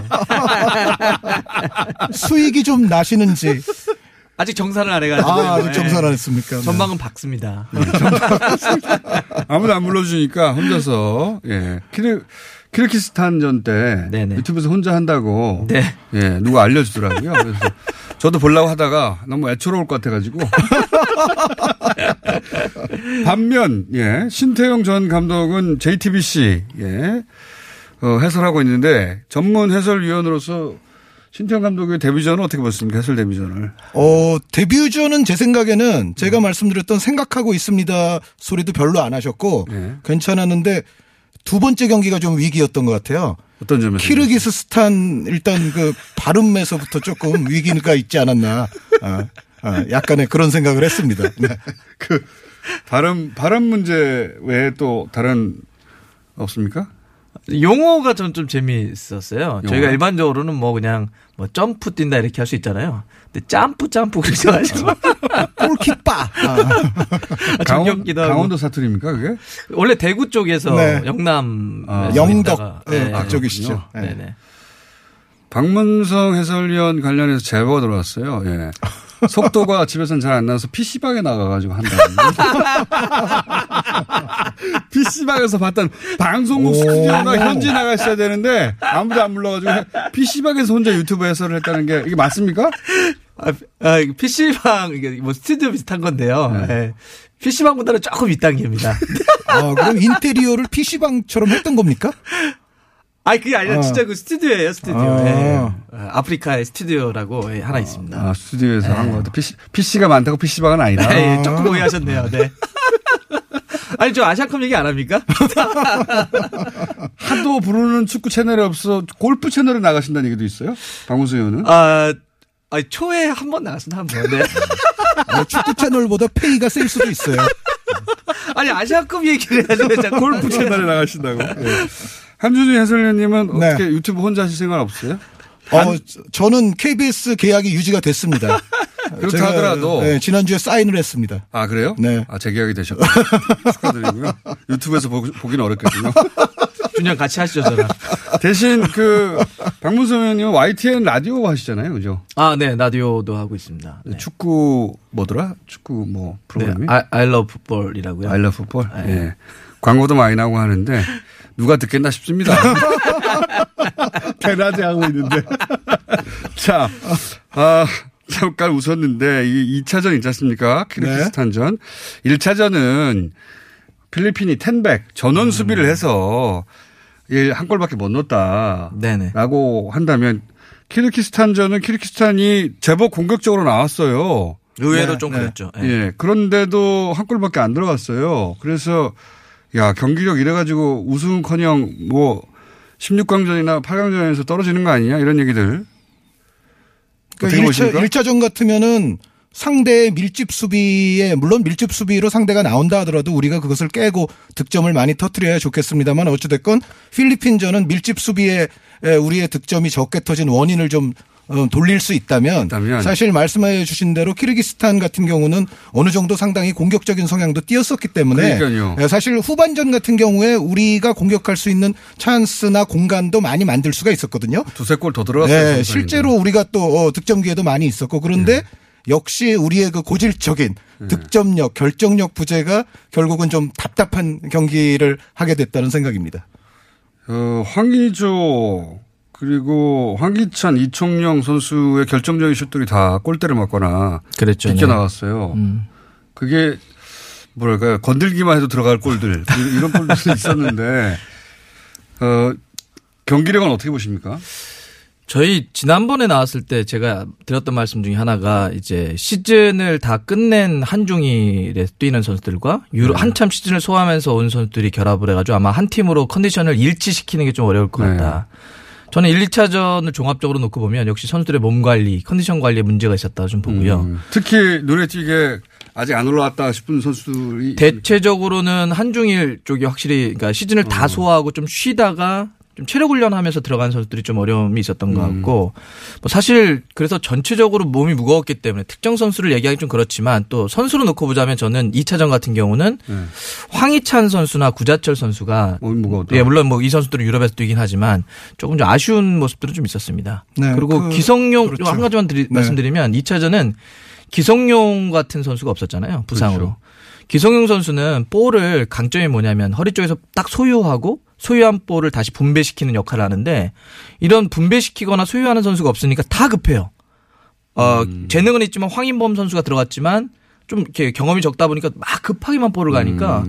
수익이 좀 나시는지. 아직 정산을 안 해가지고. 아, 아직 정산 안 했습니까? 네. 전방은 박습니다. [LAUGHS] 아무도 안 불러주니까 혼자서, 예. 키르, 키르키스탄 전 때 유튜브에서 혼자 한다고 네. 예 누가 알려주더라고요. 그래서 저도 보려고 하다가 너무 애처로울 것 같아가지고 [LAUGHS] 반면 예 신태용 전 감독은 JTBC 예 어, 해설하고 있는데 전문 해설위원으로서 신태용 감독의 데뷔전은 어떻게 보셨습니까? 해설 데뷔전을. 어, 데뷔전은 제 생각에는 제가 말씀드렸던 생각하고 있습니다 소리도 별로 안 하셨고 네. 괜찮았는데 두 번째 경기가 좀 위기였던 것 같아요. 어떤 점에서? 키르기스스탄 일단 그 발음에서부터 조금 [LAUGHS] 위기가 있지 않았나. 아, 아, 약간의 그런 생각을 했습니다. 네. [LAUGHS] 그 발음 발음 문제 외에 또 다른 없습니까? 용어가 좀, 좀 재미있었어요. 용어? 저희가 일반적으로는 뭐 그냥 뭐 점프 뛴다 이렇게 할 수 있잖아요. 근데 점프 점프 그러셔가지고. 골킥바. 아, 강원, 정겹기도 하고. 강원도 사투리입니까 그게? 원래 대구 쪽에서 네. 영남 아, 영덕 네, 그쪽이시죠. 네. 네네. 박문성 해설위원 관련해서 제보가 들어왔어요. 예. 속도가 집에서는 잘 안 나서 PC방에 나가가지고 한다. [LAUGHS] PC방에서 봤던 방송국 스튜디오나 현지 나가 있어야 되는데 아무도 안 불러가지고 PC방에서 혼자 유튜브 해설을 했다는 게 이게 맞습니까? 아, 아, PC방, 이게 뭐 스튜디오 비슷한 건데요. 예. PC방보다는 조금 윗단계입니다. 아, 그럼 인테리어를 PC방처럼 했던 겁니까? [LAUGHS] 아니, 그게 아니라 어. 진짜 그 스튜디오예요, 스튜디오. 아. 예. 어, 아프리카의 스튜디오라고 예, 하나 있습니다. 아, 스튜디오에서 한거 같아. PC, PC가 많다고 PC방은 아니다. 예, 조금 오해하셨네요, 네. [LAUGHS] 아니, 저 아시안컵 얘기 안 합니까? [LAUGHS] 하도 부르는 축구 채널이 없어 골프 채널에 나가신다는 얘기도 있어요? 박문수 의원은? 아, 아니, 초에 한 번 나갔습니다, 한 번. 네. 어, 축구 채널보다 페이가 셀 수도 있어요. [LAUGHS] 아니, 아시안컵 얘기를 자꾸 골프 채널에 나가신다고. 예. 한준희 해설위원님은 네. 어떻게 유튜브 혼자 하실 생각 없어요? 어, 저는 KBS 계약이 유지가 됐습니다. [LAUGHS] 그렇다 하더라도. 네, 지난주에 사인을 했습니다. 아, 그래요? 네. 아, 재계약이 되셨군요. [LAUGHS] 축하드리고요. 유튜브에서 보, 보기는 어렵거든요. [LAUGHS] 준영 같이 하시죠, 저랑. [LAUGHS] 대신 그, 박문수 의원님은 YTN 라디오 하시잖아요. 그죠? 아, 네, 라디오도 하고 있습니다. 네. 축구 뭐더라? 축구 뭐 네, 프로그램이? 아, I love football이라고요. I love football? 네. 예. 광고도 많이 나오고 하는데 누가 듣겠나 싶습니다. [LAUGHS] 대낮에 하고 있는데. [LAUGHS] 자, 아, 잠깐 웃었는데 이 2차전 있지 않습니까? 키르기스탄전. 1차전은 필리핀이 텐백 전원 수비를 해서 한 골밖에 못 넣었다. 네네. 라고 한다면 키르기스탄전은 키르기스탄이 제법 공격적으로 나왔어요. 의외로 네, 좀 네. 그랬죠. 예. 예. 그런데도 한 골밖에 안 들어갔어요. 그래서 야, 경기력 이래가지고 우승 커녕 뭐 16강전이나 8강전에서 떨어지는 거 아니냐 이런 얘기들. 그러니까 보십니까? 1차, 1차전 같으면은 상대의 밀집 수비에 물론 밀집 수비로 상대가 나온다 하더라도 우리가 그것을 깨고 득점을 많이 터트려야 좋겠습니다만 어찌됐건 필리핀전은 밀집 수비에 에, 우리의 득점이 적게 터진 원인을 좀 어, 돌릴 수 있다면, 있다면. 사실 말씀해 주신 대로 키르기스탄 같은 경우는 어느 정도 상당히 공격적인 성향도 띄었었기 때문에 그러니까요. 에, 사실 후반전 같은 경우에 우리가 공격할 수 있는 찬스나 공간도 많이 만들 수가 있었거든요. 두세 골 더 들어갔어요. 네. 실제로 우리가 또 어, 득점 기회도 많이 있었고 그런데 역시 우리의 그 고질적인 네. 득점력, 결정력 부재가 결국은 좀 답답한 경기를 하게 됐다는 생각입니다. 어, 황의조 그리고 황기찬, 이청용 선수의 결정적인 슛들이 다 골대를 맞거나 그랬죠. 비껴 네. 나왔어요. 음. 그게 뭐랄까요 건들기만 해도 들어갈 골들 이런 골들이 있었는데 어, 경기력은 어떻게 보십니까? 저희 지난번에 나왔을 때 제가 드렸던 말씀 중에 하나가 이제 시즌을 다 끝낸 한중일에 뛰는 선수들과 유로 한참 시즌을 소화하면서 온 선수들이 결합을 해가지고 아마 한 팀으로 컨디션을 일치시키는 게 좀 어려울 것 같다. 저는 1, 2차전을 종합적으로 놓고 보면 역시 선수들의 몸 관리, 컨디션 관리에 문제가 있었다 좀 보고요. 음, 특히 눈에 띄게 아직 안 올라왔다 싶은 선수들이 대체적으로는 한중일 쪽이 확실히 그러니까 시즌을 다 소화하고 좀 쉬다가 좀 체력 훈련하면서 들어간 선수들이 좀 어려움이 있었던 것 같고 뭐 사실 그래서 전체적으로 몸이 무거웠기 때문에 특정 선수를 얘기하기 좀 그렇지만 또 선수로 놓고 보자면 저는 2차전 같은 경우는 황희찬 선수나 구자철 선수가 무거웠다. 예, 물론 뭐 이 선수들은 유럽에서 뛰긴 하지만 조금 좀 아쉬운 모습들은 좀 있었습니다. 네, 그리고 그- 기성용 그렇죠. 한 가지만 드리- 네. 말씀드리면 2차전은 기성용 같은 선수가 없었잖아요. 부상으로. 그렇죠. 기성용 선수는 볼을 강점이 뭐냐면 허리 쪽에서 딱 소유하고 소유한 볼을 다시 분배시키는 역할을 하는데 이런 분배시키거나 소유하는 선수가 없으니까 다 급해요. 어, 음. 재능은 있지만 황인범 선수가 들어갔지만 좀 이렇게 경험이 적다 보니까 막 급하게만 볼을 가니까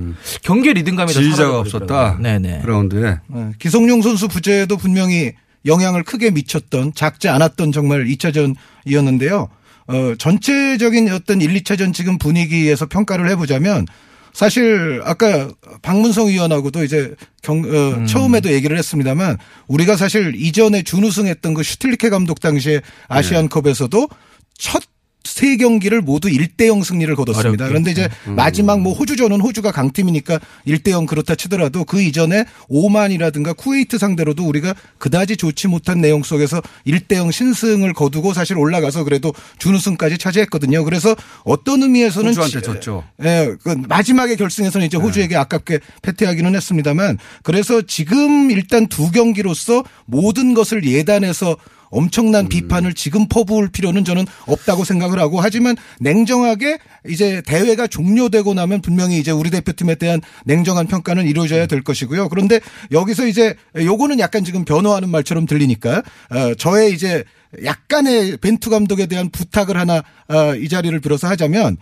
리듬감이 더 음. 지휘자가 사라져버리더라고요. 없었다. 네네. 그라운드에 네, 기성용 선수 부재도 분명히 영향을 크게 미쳤던 작지 않았던 정말 2차전이었는데요. 어, 전체적인 어떤 1, 2차전 지금 분위기에서 평가를 해보자면 사실 아까 박문성 의원하고도 이제 경, 어, 처음에도 얘기를 했습니다만 우리가 사실 이전에 준우승했던 그 슈틸리케 감독 당시에 아시안컵에서도 첫 세 경기를 모두 1대0 승리를 거뒀습니다. 어렵게. 그런데 이제 음. 마지막 뭐 호주전은 호주가 강팀이니까 1대0 그렇다 치더라도 그 이전에 오만이라든가 쿠웨이트 상대로도 우리가 그다지 좋지 못한 내용 속에서 1대0 신승을 거두고 사실 올라가서 그래도 준우승까지 차지했거든요. 그래서 어떤 의미에서는 호주한테 치- 졌죠. 예, 그 마지막에 결승에서는 이제 호주에게 아깝게 패퇴하기는 했습니다만 그래서 지금 일단 두 경기로서 모든 것을 예단해서 엄청난 비판을 지금 퍼부을 필요는 저는 없다고 생각을 하고 하지만 냉정하게 이제 대회가 종료되고 나면 분명히 이제 우리 대표팀에 대한 냉정한 평가는 이루어져야 될 것이고요. 그런데 여기서 이제 요거는 약간 지금 변호하는 말처럼 들리니까 어, 저의 이제 약간의 벤투 감독에 대한 부탁을 하나 어, 이 자리를 빌어서 하자면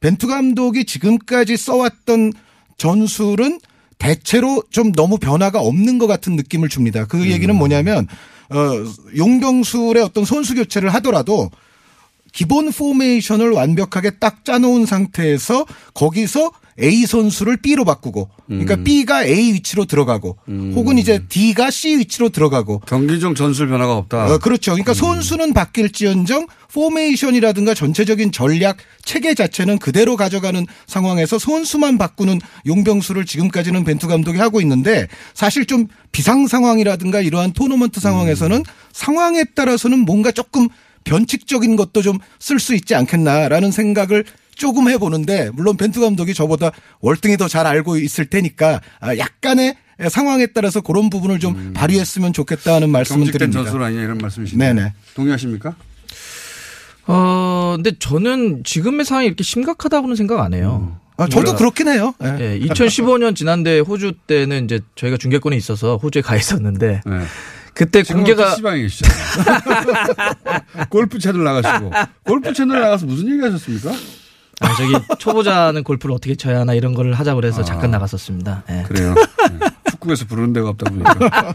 벤투 감독이 지금까지 써왔던 전술은 대체로 좀 너무 변화가 없는 것 같은 느낌을 줍니다. 그 얘기는 뭐냐면 어 용병술의 어떤 선수 교체를 하더라도 기본 포메이션을 완벽하게 딱 짜놓은 상태에서 거기서 A 선수를 B로 바꾸고 그러니까 B가 A 위치로 들어가고 혹은 이제 D가 C 위치로 들어가고. 경기 중 전술 변화가 없다. 어, 그렇죠. 그러니까 선수는 바뀔지언정 포메이션이라든가 전체적인 전략 체계 자체는 그대로 가져가는 상황에서 선수만 바꾸는 용병수를 지금까지는 벤투 감독이 하고 있는데 사실 좀 비상 상황이라든가 이러한 토너먼트 상황에서는 상황에 따라서는 뭔가 조금 변칙적인 것도 좀 쓸 수 있지 않겠나라는 생각을 조금 해보는데 물론 벤투 감독이 저보다 월등히 더 잘 알고 있을 테니까 아, 약간의 상황에 따라서 그런 부분을 좀 발휘했으면 좋겠다는 말씀을 드립니다. 전술 아니냐 이런 말씀이신데. 네네. 동의하십니까? 어, 근데 저는 지금의 상황이 이렇게 심각하다고는 생각 안 해요. 아, 저도 그렇긴 해요. 예. 예, 2015년 지난대 호주 때는 이제 저희가 중계권에 있어서 호주에 가 있었는데 그때 지금은 공개가 PC방에 계시잖아요. [LAUGHS] 골프 채널 나가시고. 골프 채널 나가서 무슨 얘기 하셨습니까? 아, 저기 초보자는 골프를 어떻게 쳐야 하나 이런 거를 하자 그래서 잠깐 나갔었습니다. 예. 그래요. 네. [LAUGHS] 축구에서 부르는 데가 없다 보니까. [LAUGHS]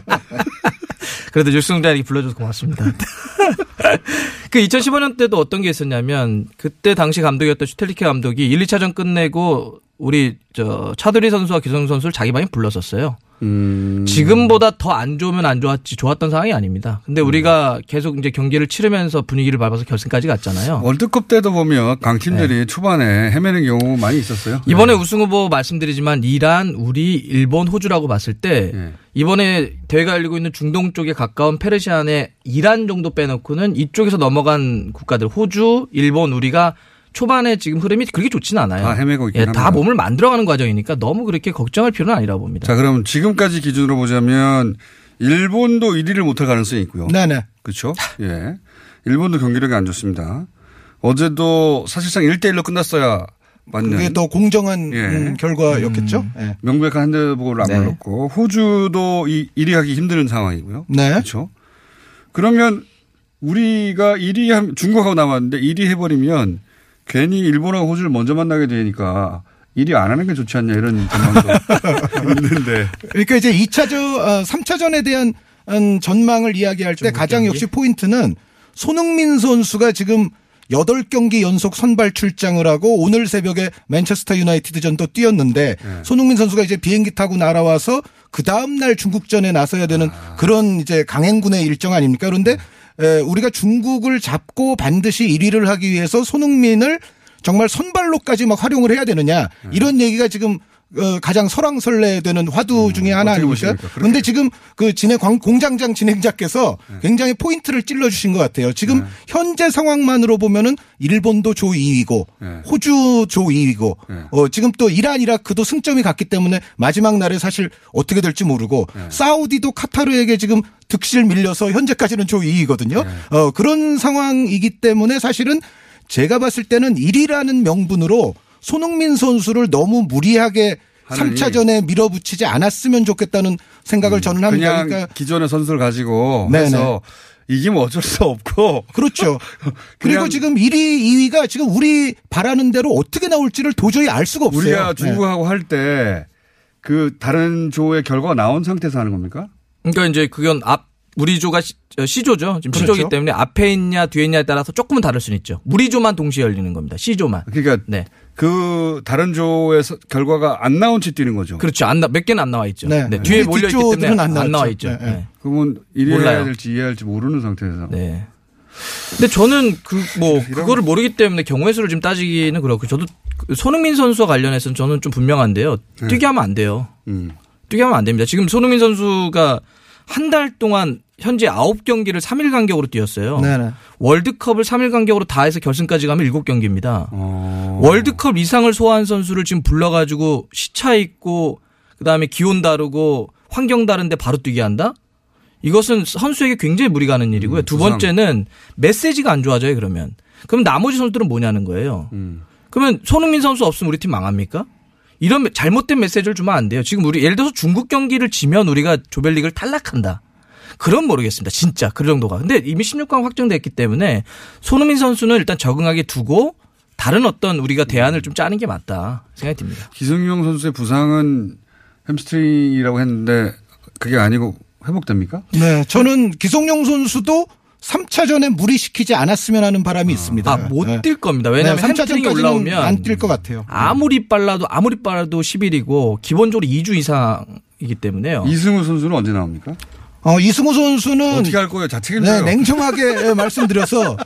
그래도 육승자에게 불러줘서 고맙습니다. [LAUGHS] 그 2015년 때도 어떤 게 있었냐면 그때 당시 감독이었던 슈텔리케 감독이 1, 2차전 끝내고 우리 저 차두리 선수와 기성 선수를 자기 방에 불렀었어요. 음. 지금보다 더 안 좋으면 안 좋았지 좋았던 상황이 아닙니다. 근데 우리가 계속 이제 경기를 치르면서 분위기를 밟아서 결승까지 갔잖아요. 월드컵 때도 보면 강팀들이 초반에 헤매는 경우 많이 있었어요. 네. 이번에 우승 후보 말씀드리지만 이란, 우리, 일본, 호주라고 봤을 때 이번에 대회가 열리고 있는 중동 쪽에 가까운 페르시안의 이란 정도 빼놓고는 이쪽에서 넘어간 국가들 호주, 일본, 우리가 초반에 지금 흐름이 그렇게 좋지는 않아요. 다 헤매고 있긴 예, 다 합니다. 몸을 만들어가는 과정이니까 너무 그렇게 걱정할 필요는 아니라고 봅니다. 자, 그럼 지금까지 기준으로 보자면 일본도 1위를 못할 가능성이 있고요. 네네. 그렇죠? 예. 일본도 경기력이 안 좋습니다. 어제도 사실상 1대1로 끝났어야 맞는. 그게 더 공정한 예. 음, 결과였겠죠. 예. 명백한 핸드볼을 안 네. 불렀고 호주도 이 1위 하기 힘든 상황이고요. 네. 그렇죠. 그러면 우리가 1위 한 중국하고 남았는데 1위 해버리면 괜히 일본하고 호주를 먼저 만나게 되니까 1위 안 하는 게 좋지 않냐 이런 전망도 [LAUGHS] 있는데. 그러니까 이제 2차전, 어, 3차전에 대한 음, 전망을 이야기할 때 가장 역시 포인트는 손흥민 선수가 지금 8경기 연속 선발 출장을 하고 오늘 새벽에 맨체스터 유나이티드전도 뛰었는데 손흥민 선수가 이제 비행기 타고 날아와서 그 다음날 중국전에 나서야 되는 그런 이제 강행군의 일정 아닙니까? 그런데 에, 우리가 중국을 잡고 반드시 1위를 하기 위해서 손흥민을 정말 선발로까지 막 활용을 해야 되느냐 이런 얘기가 지금 어, 가장 설왕설래되는 화두 중에 하나 아닙니까? 그런데 지금 그 진행 광- 공장장 진행자께서 굉장히 포인트를 찔러 주신 것 같아요. 지금 현재 상황만으로 보면은 일본도 조 2위고 호주 조 2위고 어, 지금 또 이란 이라크도 승점이 같기 때문에 마지막 날에 사실 어떻게 될지 모르고 사우디도 카타르에게 지금 득실 밀려서 현재까지는 조 2위거든요. 어, 그런 상황이기 때문에 사실은 제가 봤을 때는 1위라는 명분으로 손흥민 선수를 너무 무리하게 하느니. 3차전에 밀어붙이지 않았으면 좋겠다는 생각을 저는 합니다. 그냥 그러니까 기존의 선수를 가지고 네네. 해서 이기면 어쩔 수 없고 그렇죠. [LAUGHS] 그리고 지금 1위, 2위가 지금 우리 바라는 대로 어떻게 나올지를 도저히 알 수가 없어요. 우리가 네. 중국하고 할때 그 다른 조의 결과가 나온 상태에서 하는 겁니까? 그러니까 이제 그건 앞 우리 조가 시, 어, C조죠. 지금 그렇죠. C조기 때문에 앞에 있냐 뒤에 있냐에 따라서 조금은 다를 수는 있죠. 우리 조만 동시에 열리는 겁니다. C조만. 그러니까 네. 그 다른 조에서 결과가 안 나온 채 뛰는 거죠. 그렇죠. 안 나, 몇 개는 안 나와 있죠. 네. 네. 뒤에 우리 몰려 있기 때문에 안 안, 나와. 있죠. 네, 네. 네. 그러면 이래야 몰라요. 될지 이해해야 할지 모르는 상태에서. 네. 근데 저는 그 뭐 그거를 모르기 때문에 경우의 수를 지금 따지기는 그렇고 저도 그 손흥민 선수와 관련해서는 저는 좀 분명한데요. 네. 뛰게 하면 안 돼요. 음. 뛰게 하면 안 됩니다. 지금 손흥민 선수가 한 달 동안 현재 9경기를 3일 간격으로 뛰었어요. 네네. 월드컵을 3일 간격으로 다 해서 결승까지 가면 7경기입니다. 어. 월드컵 이상을 소화한 선수를 지금 불러가지고 시차 있고 그다음에 기온 다르고 환경 다른데 바로 뛰게 한다? 이것은 선수에게 굉장히 무리 가는 일이고요. 두 부상. 번째는 메시지가 안 좋아져요, 그러면. 그럼 나머지 선수들은 뭐냐는 거예요. 음. 그러면 손흥민 선수 없으면 우리 팀 망합니까? 이런 잘못된 메시지를 주면 안 돼요. 지금 우리 예를 들어서 중국 경기를 지면 우리가 조별리그를 탈락한다. 그럼 모르겠습니다. 진짜 그 정도가. 근데 이미 16강 확정됐기 때문에 손흥민 선수는 일단 적응하게 두고 다른 어떤 우리가 대안을 좀 짜는 게 맞다 생각이 듭니다. 기성용 선수의 부상은 햄스트링이라고 했는데 그게 아니고 회복됩니까? 네, 저는 기성용 선수도 3차전에 무리시키지 않았으면 하는 바람이 있습니다. 아, 못뛸 겁니다. 왜냐하면 네, 햄스트링이 3차전까지는 올라오면 안 뛸 것 같아요. 아무리 빨라도 아무리 빨라도 10일이고 기본적으로 2주 이상이기 때문에요. 이승우 선수는 언제 나옵니까? 어, 이승우 선수는 어떻게 할 거예요? 자 네, 책임져요. 냉정하게 [LAUGHS] 말씀드려서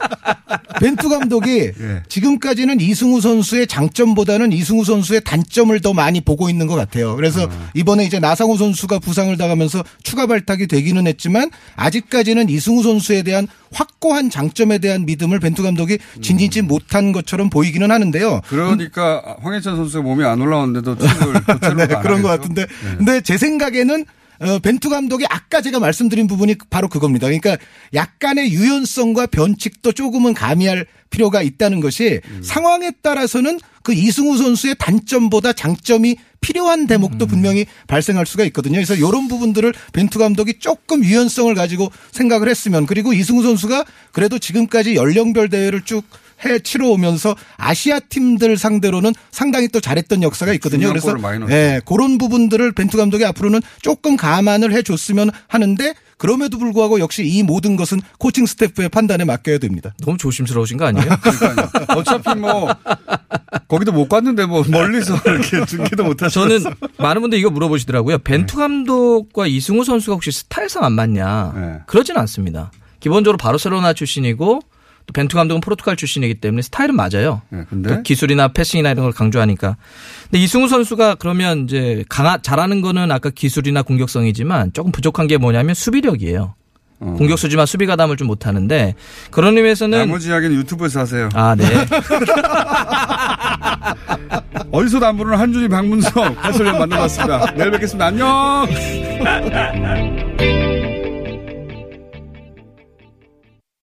벤투 감독이 예. 지금까지는 이승우 선수의 장점보다는 이승우 선수의 단점을 더 많이 보고 있는 것 같아요. 그래서 아. 이번에 이제 나상호 선수가 부상을 당하면서 추가 발탁이 되기는 했지만 아직까지는 이승우 선수에 대한 확고한 장점에 대한 믿음을 벤투 감독이 진진치 못한 것처럼 보이기는 하는데요. 그러니까 황혜찬 선수가 몸이 안 올라왔는데도 교체로 [LAUGHS] 네, 그런 것 같은데. 근데 제 생각에는 어, 벤투 감독이 아까 제가 말씀드린 부분이 바로 그겁니다. 그러니까 약간의 유연성과 변칙도 조금은 가미할 필요가 있다는 것이 상황에 따라서는 그 이승우 선수의 단점보다 장점이 필요한 대목도 분명히 발생할 수가 있거든요. 그래서 이런 부분들을 벤투 감독이 조금 유연성을 가지고 생각을 했으면 그리고 이승우 선수가 그래도 지금까지 연령별 대회를 쭉 해 치러 오면서 아시아 팀들 상대로는 상당히 또 잘했던 역사가 있거든요. 중요한 그래서. 예, 그런 부분들을 벤투 감독이 앞으로는 조금 감안을 해 줬으면 하는데 그럼에도 불구하고 역시 이 모든 것은 코칭 스태프의 판단에 맡겨야 됩니다. 너무 조심스러우신 거 아니에요? [LAUGHS] 어차피 뭐 거기도 못 갔는데 뭐 멀리서 [LAUGHS] 이렇게 중계도 못 하셔. 저는 많은 분들이 이거 물어보시더라고요. 벤투 감독과 이승우 선수가 혹시 스타일상 안 맞냐? 네. 그러진 않습니다. 기본적으로 바르셀로나 출신이고 또 벤투 감독은 포르투갈 출신이기 때문에 스타일은 맞아요. 네, 근데 또 기술이나 패싱이나 이런 걸 강조하니까. 근데 이승우 선수가 그러면 이제 강하 잘하는 거는 아까 기술이나 공격성이지만 조금 부족한 게 뭐냐면 수비력이에요. 공격수지만 수비 가담을 좀 못하는데 그런 의미에서는 나머지 이야기는 유튜브에서 하세요. 아 네. [LAUGHS] 어디서도 안 부르는 한준이 박문성 해설위원 만나봤습니다. 내일 뵙겠습니다. 안녕. [LAUGHS]